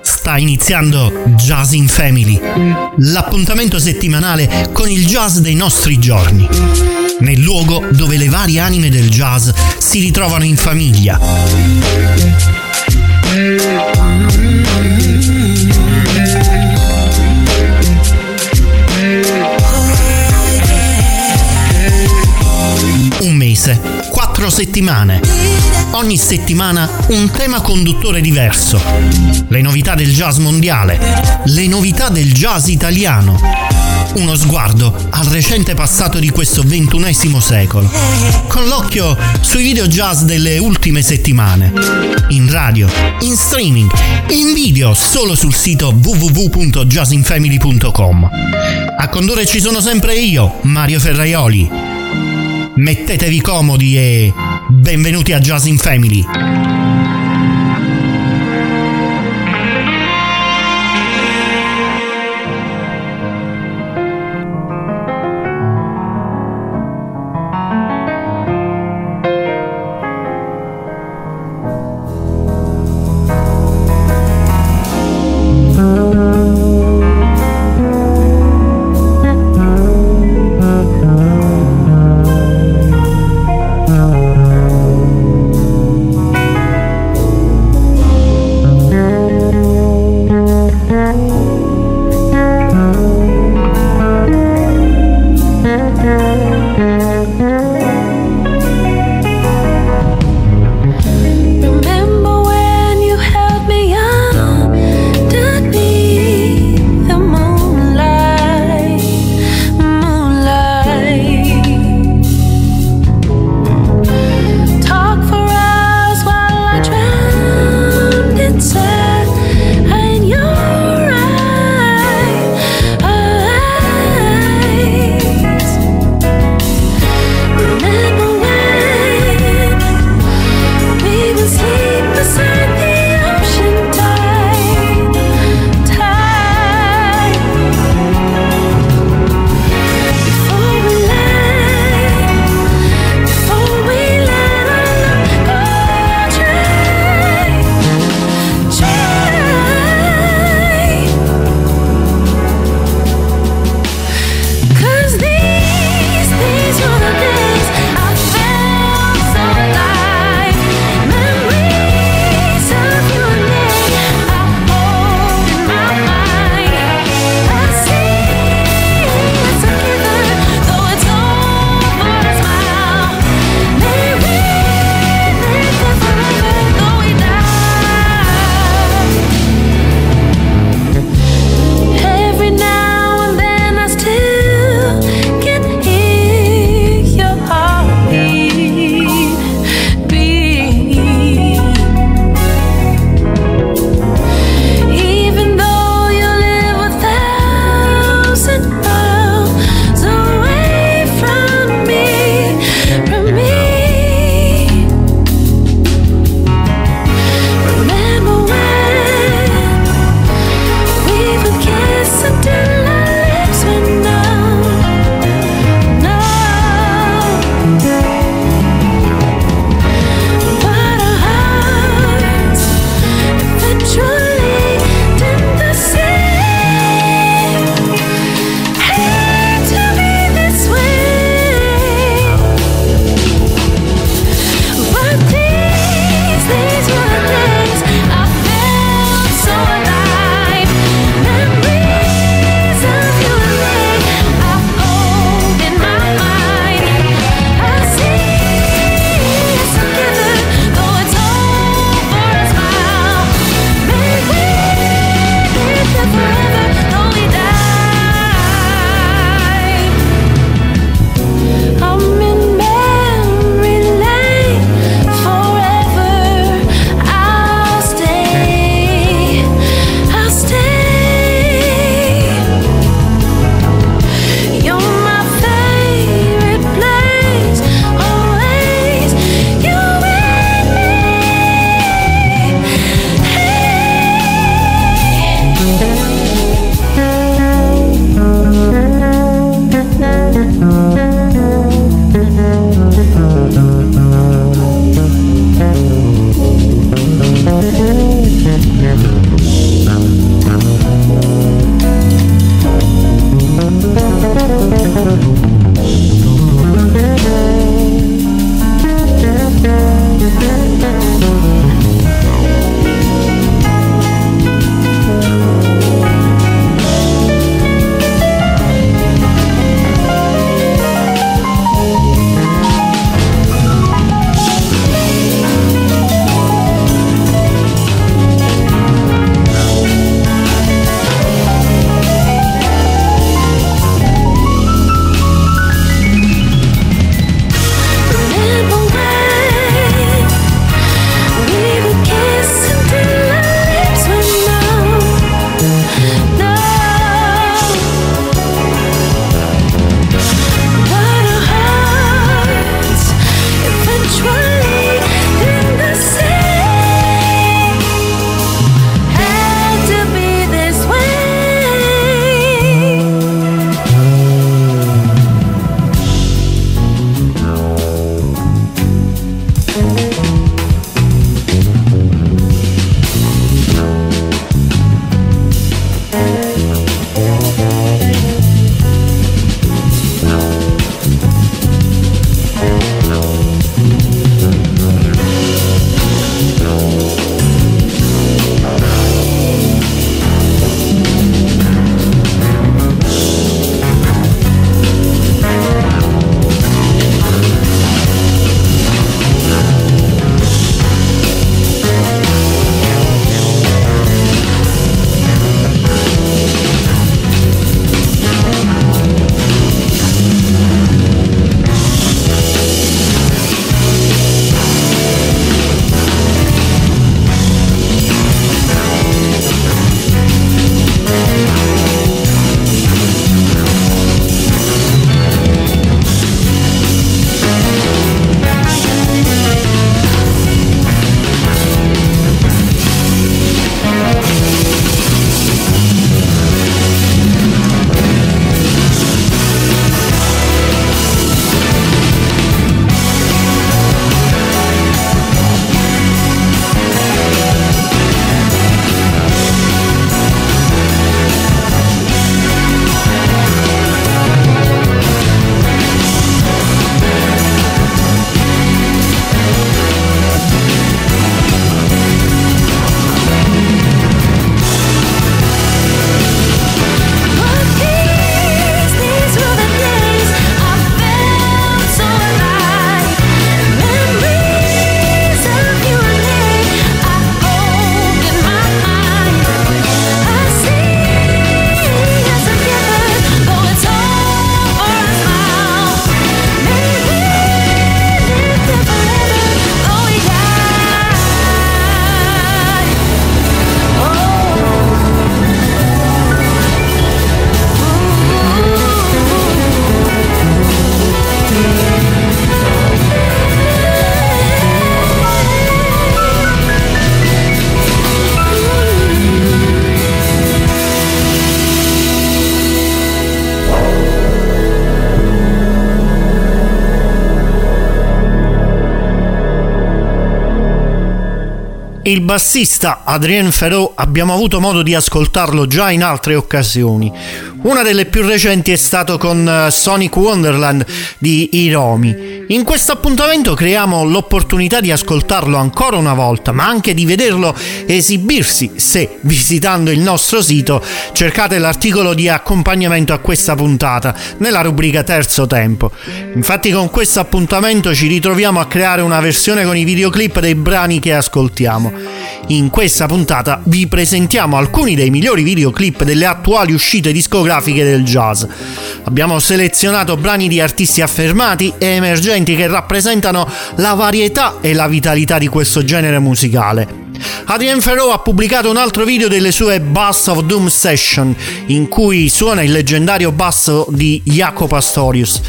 Sta iniziando Jazz in Family, l'appuntamento settimanale con il jazz dei nostri giorni, nel luogo dove le varie anime del jazz si ritrovano in famiglia. Quattro settimane. Ogni settimana un tema conduttore diverso. Le novità del jazz mondiale, le novità del jazz italiano. Uno sguardo al recente passato di questo ventunesimo secolo, con l'occhio sui video jazz delle ultime settimane. In radio, in streaming, in video solo sul sito www.jazzinfamily.com. A condurre ci sono sempre io, Mario Ferraioli. Mettetevi comodi e benvenuti a Jazz in Family. Il bassista Adrien Ferro abbiamo avuto modo di ascoltarlo già in altre occasioni. Una delle più recenti è stato con eh, Sonic Wonderland di Hiromi. In questo appuntamento creiamo l'opportunità di ascoltarlo ancora una volta, ma anche di vederlo esibirsi se visitando il nostro sito cercate l'articolo di accompagnamento a questa puntata nella rubrica Terzo Tempo. Infatti con questo appuntamento ci ritroviamo a creare una versione con i videoclip dei brani che ascoltiamo. In questa puntata vi presentiamo alcuni dei migliori videoclip delle attuali uscite discografiche del jazz. Abbiamo selezionato brani di artisti affermati e emergenti che rappresentano la varietà e la vitalità di questo genere musicale. Adrien Ferro ha pubblicato un altro video delle sue Bass of Doom Session in cui suona il leggendario basso di Jaco Pastorius.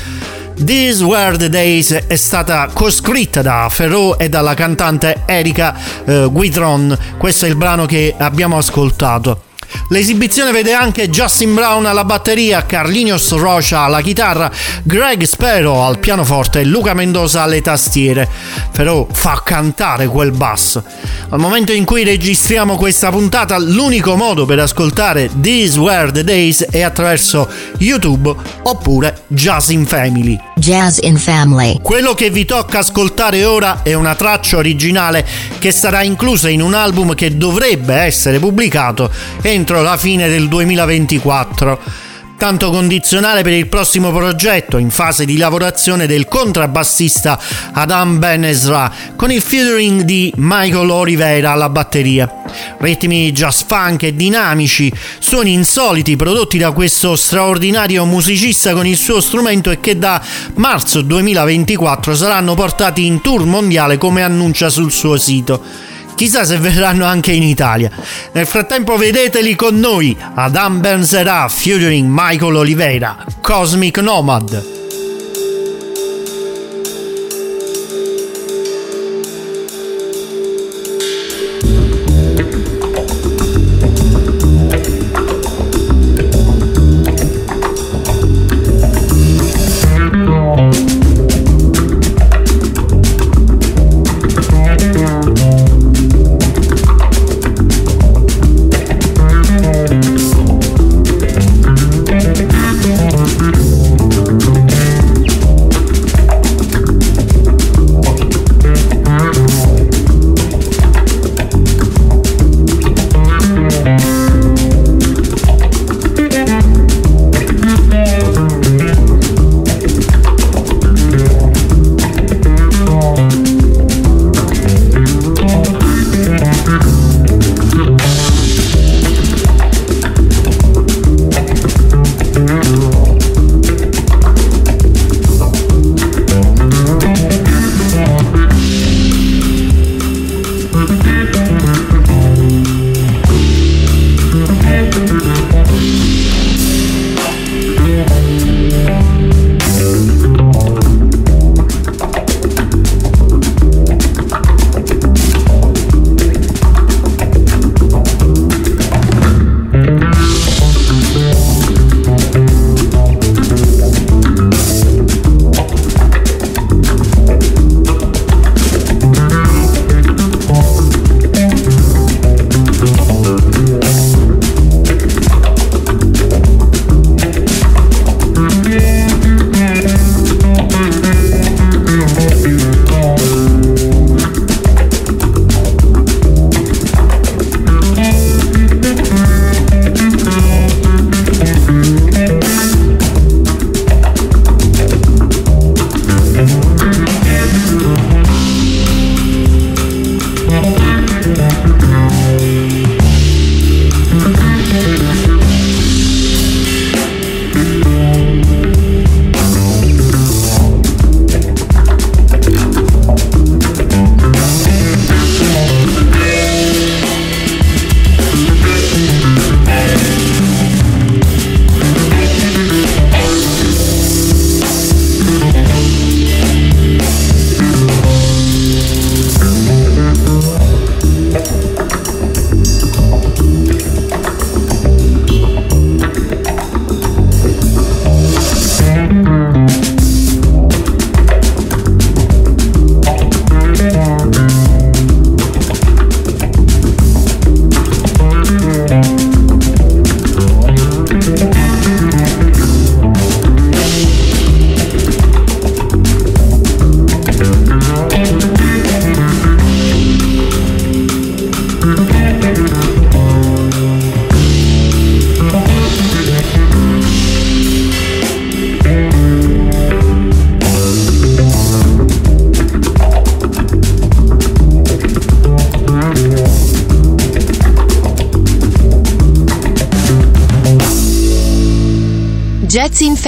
These Were the Days è stata coscritta da Ferro e dalla cantante Erika eh, Guidron. Questo è il brano che abbiamo ascoltato. L'esibizione vede anche Justin Brown alla batteria, Carlinios Rocha alla chitarra, Greg Spero al pianoforte e Luca Mendoza alle tastiere. Però fa cantare quel basso. Al momento in cui registriamo questa puntata, l'unico modo per ascoltare These Were the Days è attraverso YouTube oppure Jazz in Family. Jazz in Family. Quello che vi tocca ascoltare ora è una traccia originale che sarà inclusa in un album che dovrebbe essere pubblicato entro la fine del 2024 tanto condizionale per il prossimo progetto in fase di lavorazione del contrabbassista Adam Ben Ezra con il featuring di Michael Oliveira alla batteria. Ritmi jazz funk e dinamici, suoni insoliti prodotti da questo straordinario musicista con il suo strumento e che da marzo 2024 saranno portati in tour mondiale come annuncia sul suo sito. Chissà se verranno anche in Italia. Nel frattempo vedeteli con noi Adam Benzera featuring Michael Oliveira, Cosmic Nomad.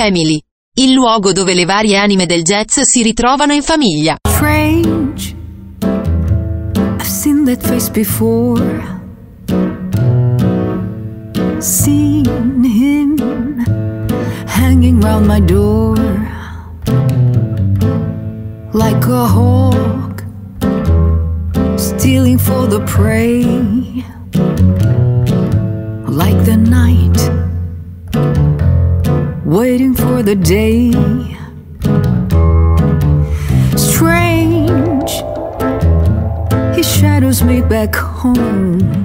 Family, il luogo dove le varie anime del jazz si ritrovano in famiglia. Strange, I've seen that face before. Seen him hanging round my door like a hawk stealing for the prey, like the night waiting the day. Strange, he shadows me back home.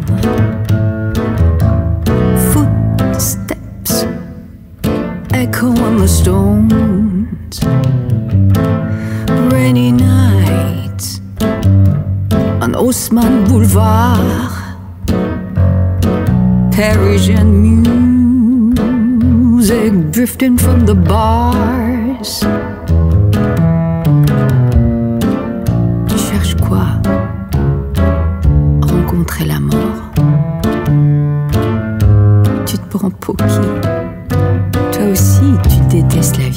Drifting from the bars. Tu cherches quoi? Rencontrer la mort. Tu te prends pour qui? Toi aussi, tu détestes la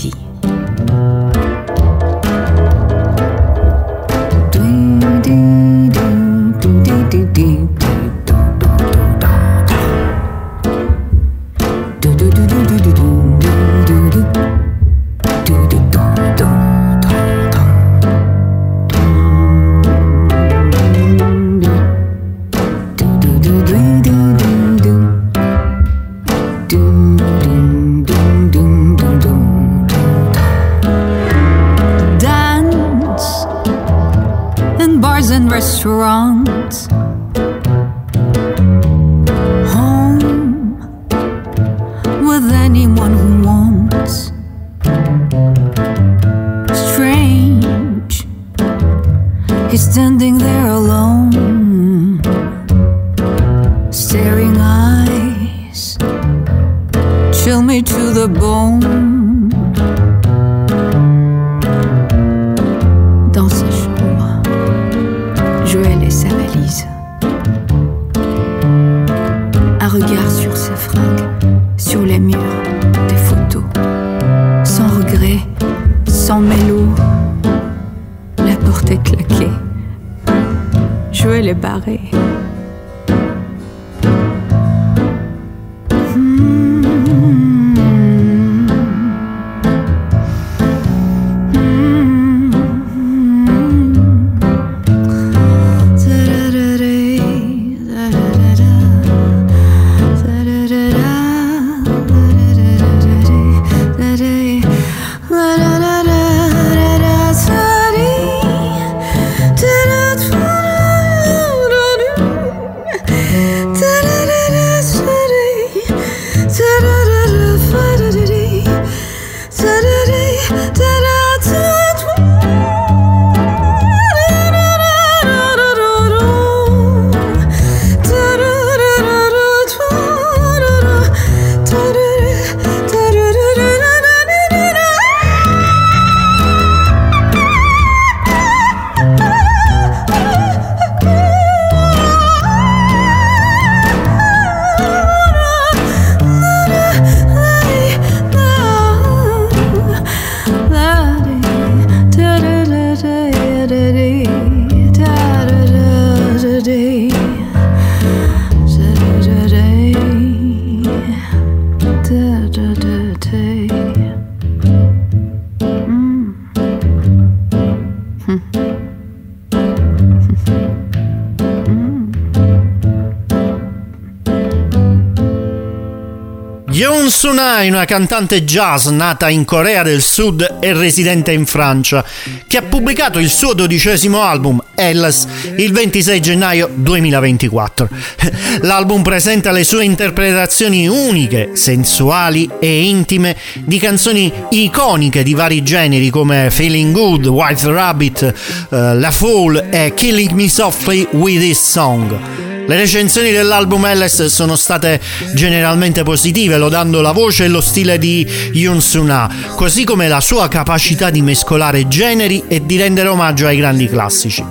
Sunai, una cantante jazz nata in Corea del Sud e residente in Francia, che ha pubblicato il suo dodicesimo album, Ellis, il 26 gennaio 2024. L'album presenta le sue interpretazioni uniche, sensuali e intime di canzoni iconiche di vari generi come Feeling Good, White Rabbit, uh, La Fool e Killing Me Softly with This Song. Le recensioni dell'album Ls sono state generalmente positive, lodando la voce e lo stile di Yoon Suna, così come la sua capacità di mescolare generi e di rendere omaggio ai grandi classici.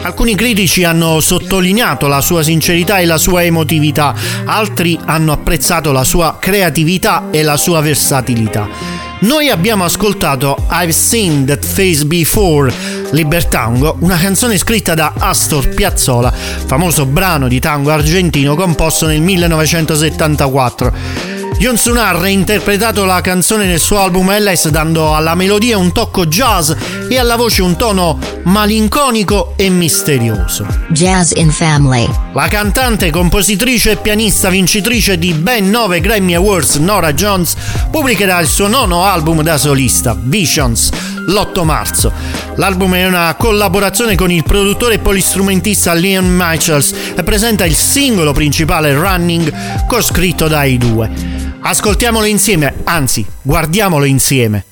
Alcuni critici hanno sottolineato la sua sincerità e la sua emotività, altri hanno apprezzato la sua creatività e la sua versatilità. Noi abbiamo ascoltato I've Seen That Face Before, Libertango, una canzone scritta da Astor Piazzolla, famoso brano di tango argentino composto nel 1974. Jon Sun ha reinterpretato la canzone nel suo album LS dando alla melodia un tocco jazz e alla voce un tono malinconico e misterioso. Jazz in Family. La cantante, compositrice e pianista vincitrice di ben 9 Grammy Awards Nora Jones pubblicherà il suo nono album da solista, Visions, l'8 marzo. L'album è una collaborazione con il produttore e polistrumentista Liam Michaels e presenta il singolo principale Running, coscritto dai due. Ascoltiamolo insieme, anzi, guardiamolo insieme.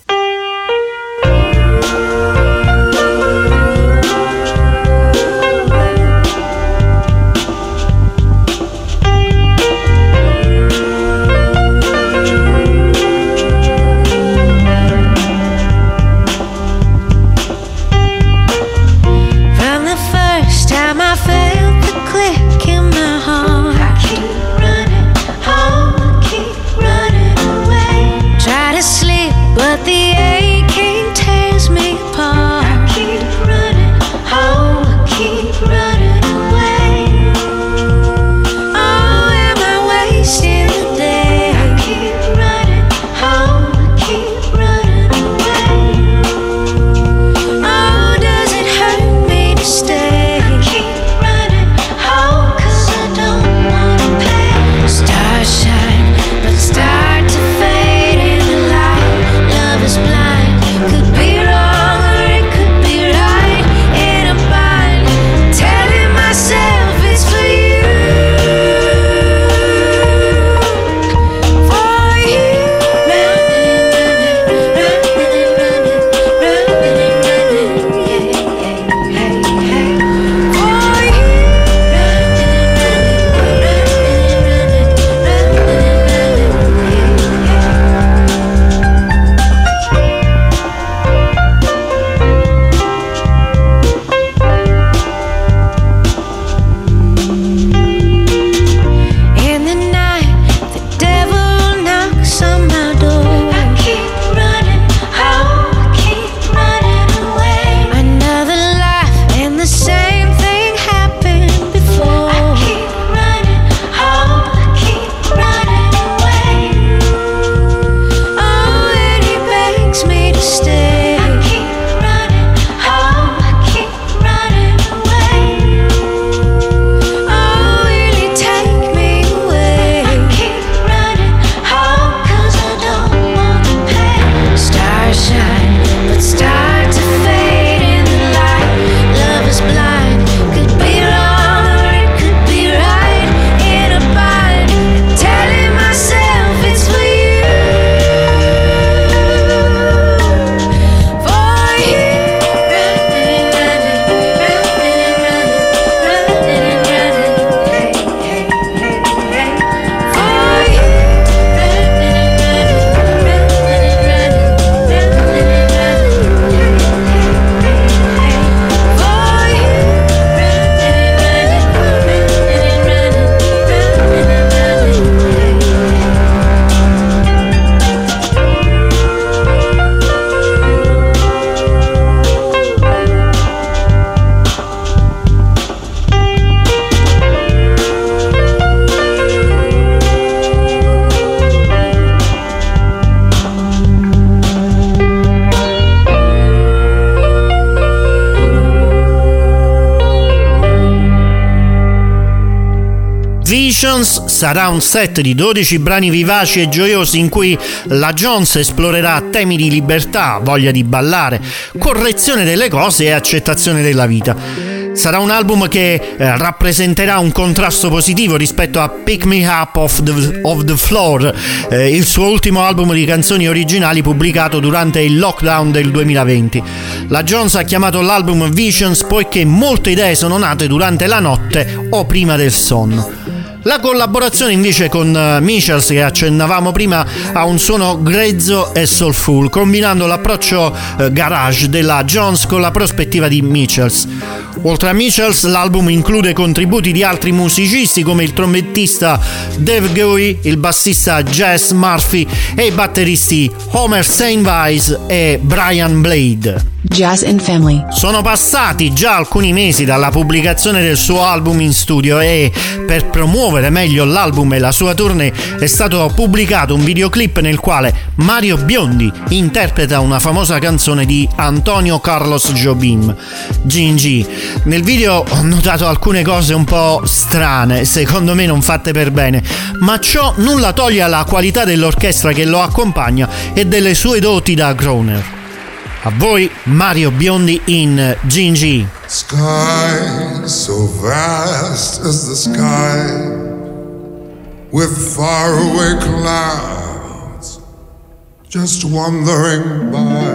Sarà un set di 12 brani vivaci e gioiosi in cui la Jones esplorerà temi di libertà, voglia di ballare, correzione delle cose e accettazione della vita. Sarà un album che eh, rappresenterà un contrasto positivo rispetto a Pick Me Up of the, of the Floor, eh, il suo ultimo album di canzoni originali pubblicato durante il lockdown del 2020. La Jones ha chiamato l'album Visions poiché molte idee sono nate durante la notte o prima del sonno. La collaborazione invece con uh, Michels che accennavamo prima ha un suono grezzo e soulful, combinando l'approccio uh, garage della Jones con la prospettiva di Michels. Oltre a Michels, l'album include contributi di altri musicisti come il trombettista Dave Goey, il bassista Jess Murphy e i batteristi Homer Steinweiss e Brian Blade. Jazz and Family. Sono passati già alcuni mesi dalla pubblicazione del suo album in studio e per promuovere meglio l'album e la sua tournée è stato pubblicato un videoclip nel quale Mario Biondi interpreta una famosa canzone di Antonio Carlos Jobim, Gingy. Nel video ho notato alcune cose un po' strane, secondo me non fatte per bene, ma ciò nulla toglie alla qualità dell'orchestra che lo accompagna e delle sue doti da Groner. A voi Mario Biondi in eh, Gingy. Sky so vast as the sky with faraway clouds just wandering by.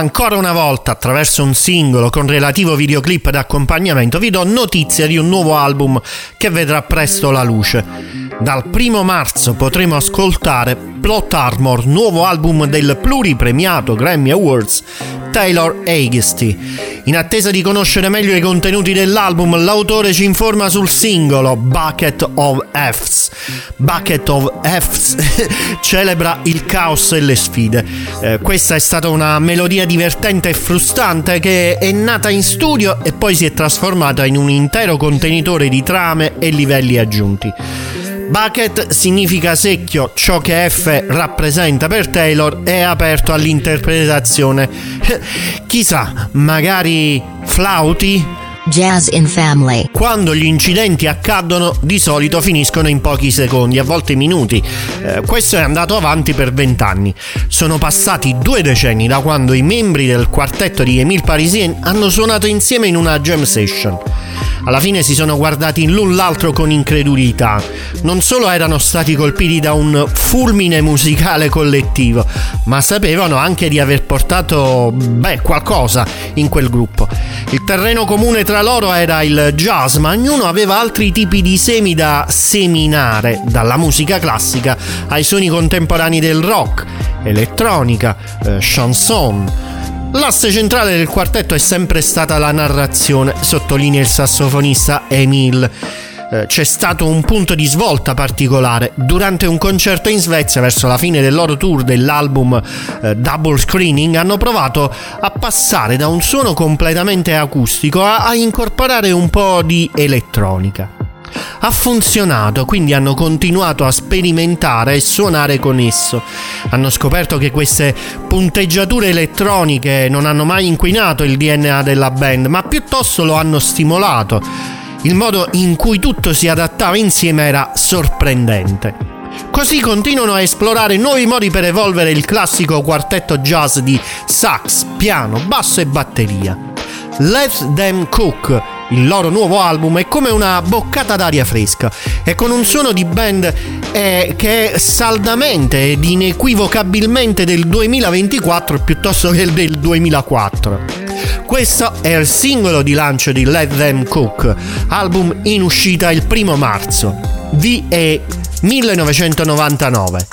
Ancora una volta, attraverso un singolo con relativo videoclip d'accompagnamento, vi do notizia di un nuovo album che vedrà presto la luce. Dal primo marzo potremo ascoltare Plot Armor, nuovo album del pluripremiato Grammy Awards Taylor Agasty. In attesa di conoscere meglio i contenuti dell'album, l'autore ci informa sul singolo Bucket of F's. Bucket of F's celebra il caos e le sfide. Eh, questa è stata una melodia divertente e frustrante che è nata in studio e poi si è trasformata in un intero contenitore di trame e livelli aggiunti. Bucket significa secchio, ciò che F rappresenta per Taylor è aperto all'interpretazione. Chissà, magari flauti? Jazz in Family. Quando gli incidenti accadono, di solito finiscono in pochi secondi, a volte minuti. Eh, questo è andato avanti per vent'anni. Sono passati due decenni da quando i membri del quartetto di Emile Parisien hanno suonato insieme in una jam session. Alla fine si sono guardati l'un l'altro con incredulità. Non solo erano stati colpiti da un fulmine musicale collettivo, ma sapevano anche di aver portato, beh, qualcosa in quel gruppo. Il terreno comune tra loro era il jazz, ma ognuno aveva altri tipi di semi da seminare, dalla musica classica ai suoni contemporanei del rock, elettronica, eh, chanson. L'asse centrale del quartetto è sempre stata la narrazione, sottolinea il sassofonista Emil. Eh, c'è stato un punto di svolta particolare. Durante un concerto in Svezia, verso la fine del loro tour dell'album eh, Double Screening, hanno provato a passare da un suono completamente acustico a, a incorporare un po' di elettronica ha funzionato, quindi hanno continuato a sperimentare e suonare con esso. Hanno scoperto che queste punteggiature elettroniche non hanno mai inquinato il DNA della band, ma piuttosto lo hanno stimolato. Il modo in cui tutto si adattava insieme era sorprendente. Così continuano a esplorare nuovi modi per evolvere il classico quartetto jazz di sax, piano, basso e batteria. Let Them Cook il loro nuovo album è come una boccata d'aria fresca e con un suono di band eh, che è saldamente ed inequivocabilmente del 2024 piuttosto che del 2004. Questo è il singolo di lancio di Let Them Cook, album in uscita il primo marzo. VE 1999.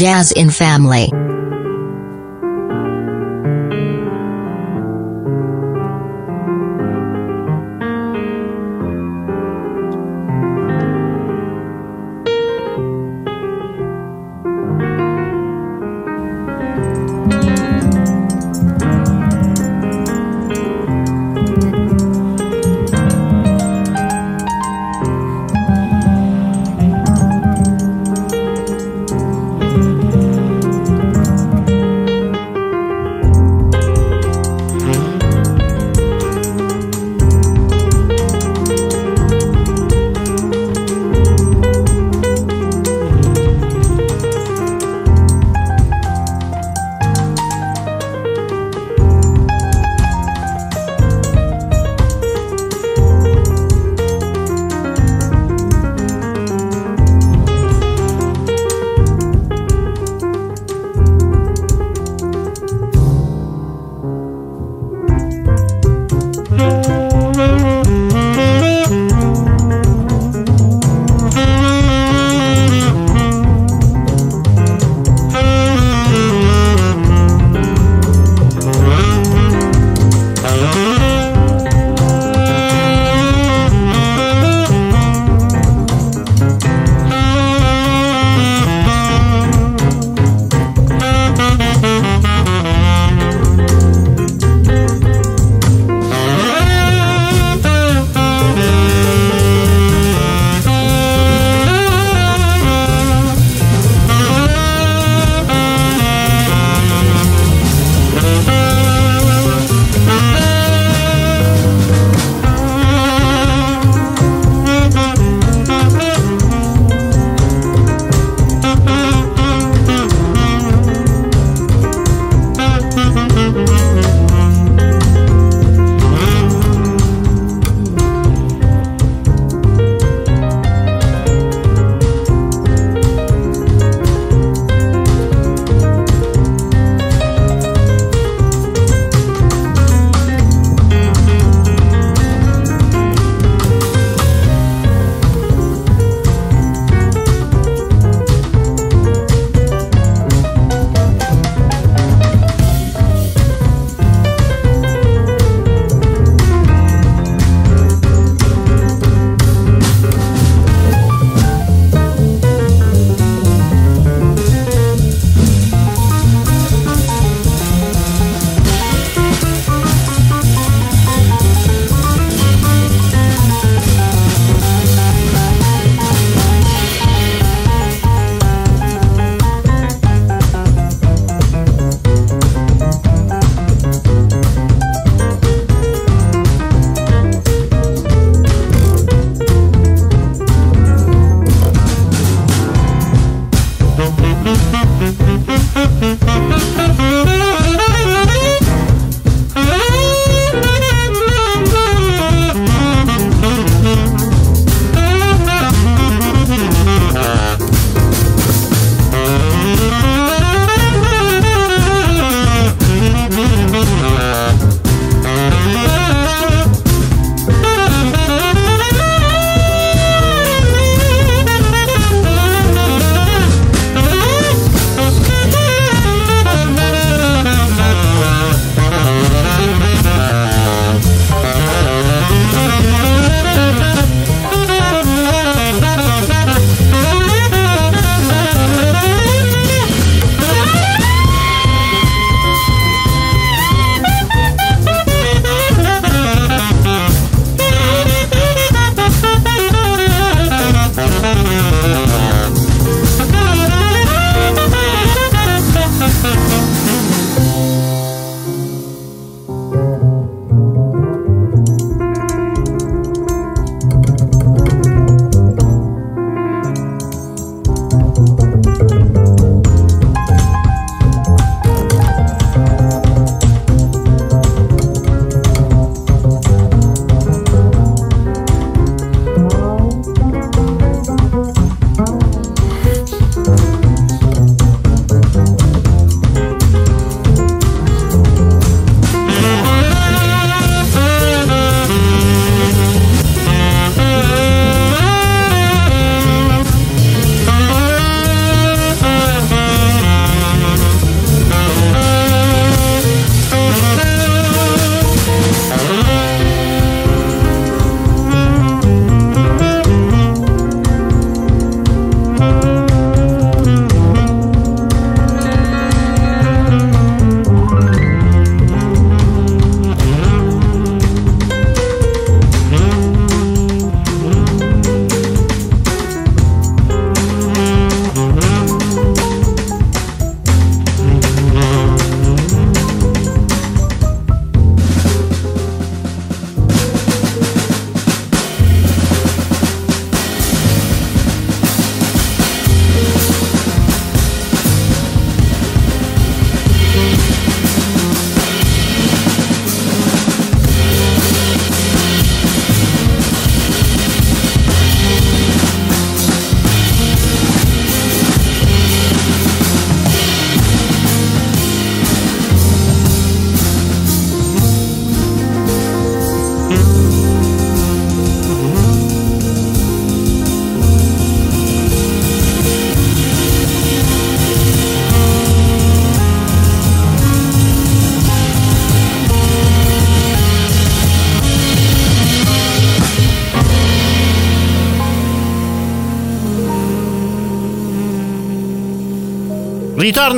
Jazz in Family.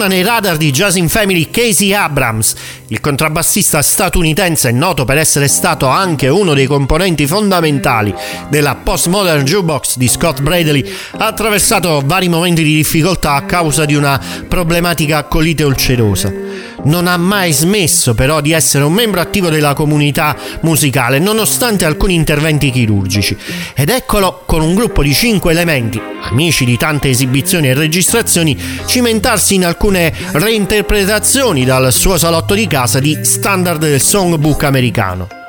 Ritorna nei radar di Jazz in Family Casey Abrams, il contrabbassista statunitense noto per essere stato anche uno dei componenti fondamentali della postmodern jukebox di Scott Bradley, ha attraversato vari momenti di difficoltà a causa di una problematica colite ulcerosa. Non ha mai smesso però di essere un membro attivo della comunità musicale, nonostante alcuni interventi chirurgici. Ed eccolo con un gruppo di cinque elementi, amici di tante esibizioni e registrazioni, cimentarsi in alcune reinterpretazioni dal suo salotto di casa di standard del songbook americano.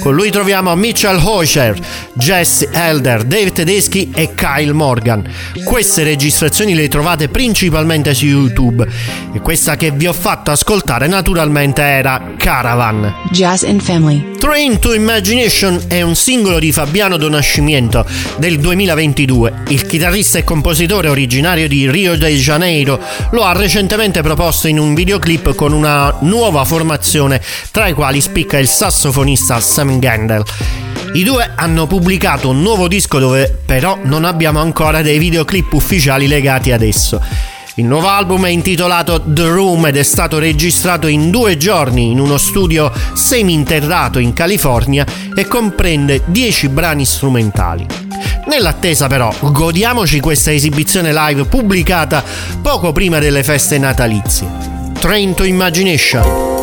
Con lui troviamo Mitchell Hoischer, Jesse Elder, Dave Tedeschi e Kyle Morgan. Queste registrazioni le trovate principalmente su YouTube e questa che vi ho fatto ascoltare naturalmente era Caravan. Jazz and Family. Train to Imagination è un singolo di Fabiano Donascimento del 2022. Il chitarrista e compositore originario di Rio de Janeiro lo ha recentemente proposto in un videoclip con una nuova formazione, tra i quali spicca il sassofonista Sam Gendel. I due hanno pubblicato un nuovo disco dove però non abbiamo ancora dei videoclip ufficiali legati ad esso. Il nuovo album è intitolato The Room ed è stato registrato in due giorni in uno studio semi-interrato in California e comprende 10 brani strumentali. Nell'attesa però, godiamoci questa esibizione live pubblicata poco prima delle feste natalizie. Train to Imagination.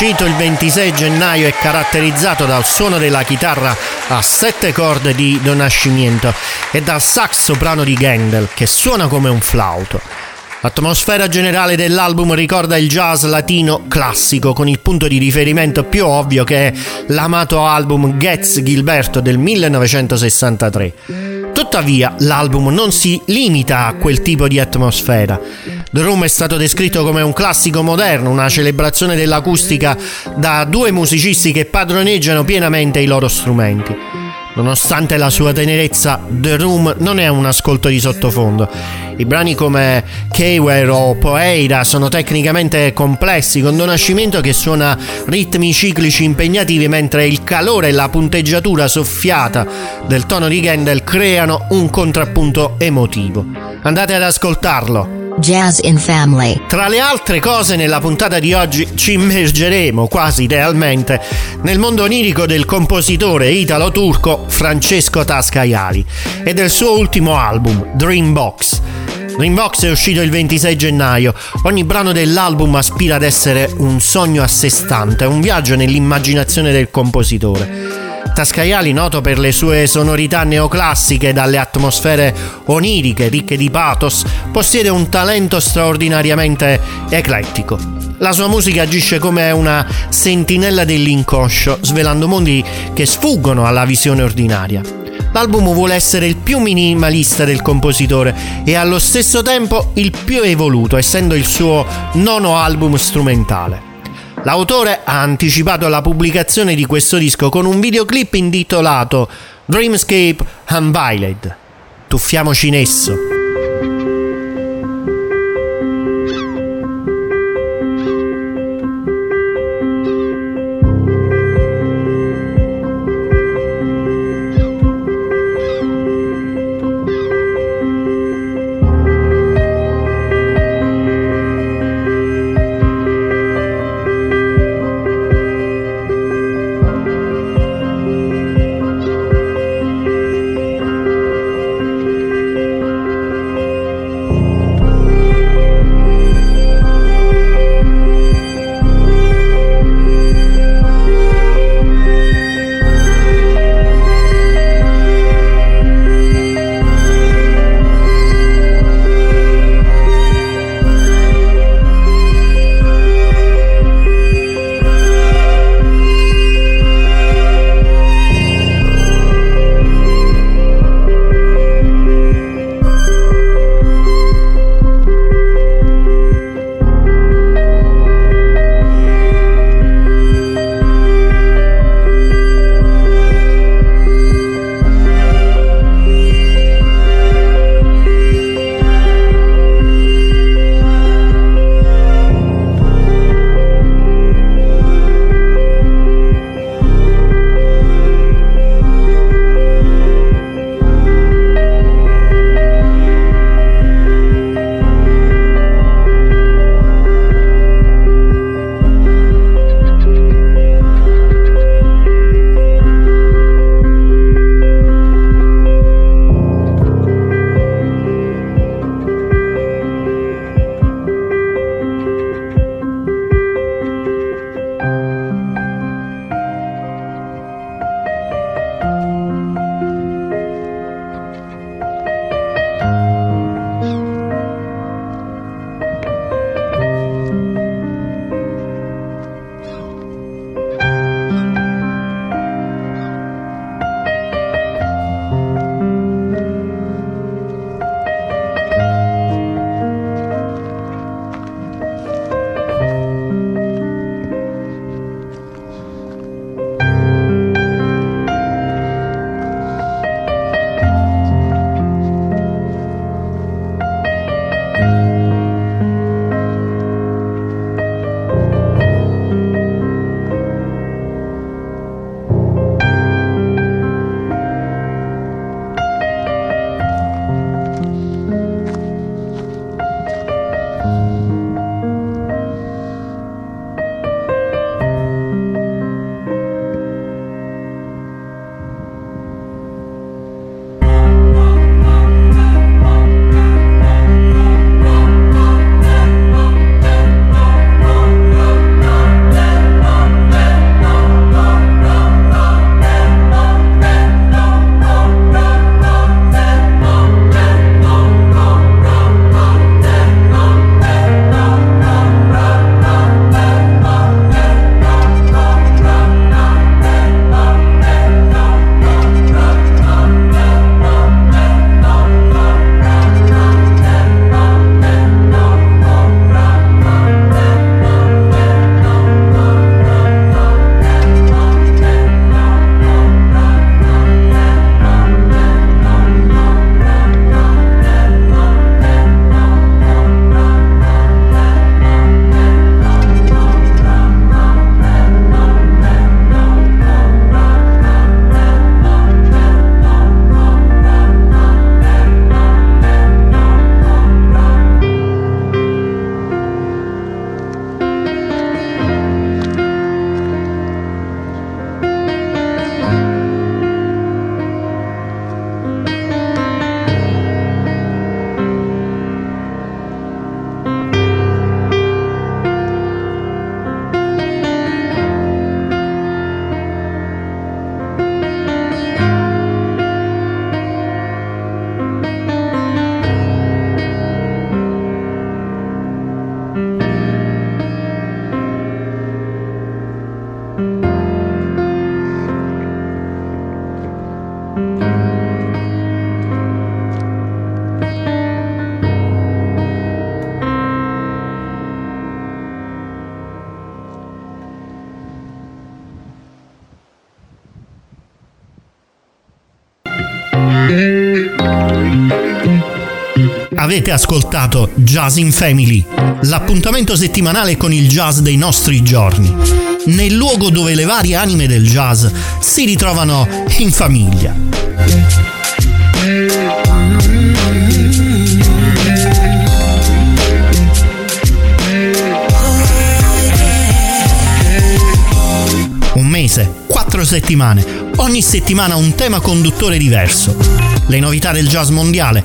Uscito il 26 gennaio è caratterizzato dal suono della chitarra a sette corde di Don Nascimento e dal sax soprano di Gendel che suona come un flauto. L'atmosfera generale dell'album ricorda il jazz latino classico, con il punto di riferimento più ovvio che è l'amato album Getz Gilberto del 1963. Tuttavia, l'album non si limita a quel tipo di atmosfera. The Room è stato descritto come un classico moderno, una celebrazione dell'acustica da due musicisti che padroneggiano pienamente i loro strumenti. Nonostante la sua tenerezza, The Room non è un ascolto di sottofondo. I brani come Keyware o Poeira sono tecnicamente complessi, con Donascimento che suona ritmi ciclici impegnativi mentre il calore e la punteggiatura soffiata del tono di Gendel creano un contrappunto emotivo. Andate ad ascoltarlo. Jazz in Family. Tra le altre cose nella puntata di oggi ci immergeremo quasi idealmente nel mondo onirico del compositore italo-turco Francesco Tascaiali e del suo ultimo album Dreambox. Dreambox è uscito il 26 gennaio. Ogni brano dell'album aspira ad essere un sogno a sé stante, un viaggio nell'immaginazione del compositore. Tascaiali, noto per le sue sonorità neoclassiche dalle atmosfere oniriche ricche di pathos, possiede un talento straordinariamente eclettico. La sua musica agisce come una sentinella dell'inconscio, svelando mondi che sfuggono alla visione ordinaria. L'album vuole essere il più minimalista del compositore e allo stesso tempo il più evoluto, essendo il suo nono album strumentale. L'autore ha anticipato la pubblicazione di questo disco con un videoclip intitolato Dreamscape Unveiled. Tuffiamoci in esso. Avete ascoltato Jazz in Family, l'appuntamento settimanale con il jazz dei nostri giorni, nel luogo dove le varie anime del jazz si ritrovano in famiglia. Un mese, quattro settimane, ogni settimana un tema conduttore diverso. Le novità del jazz mondiale,